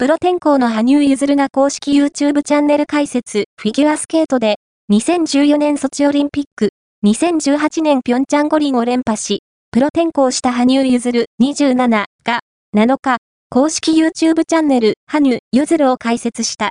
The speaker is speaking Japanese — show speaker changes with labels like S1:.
S1: プロ転向の羽生結弦が公式 YouTube チャンネル解説、フィギュアスケートで、2014年ソチオリンピック、2018年ピョンチャン五輪を連覇し、プロ転向した羽生結弦27が、7日、公式 YouTube チャンネル、羽生結弦を解説した。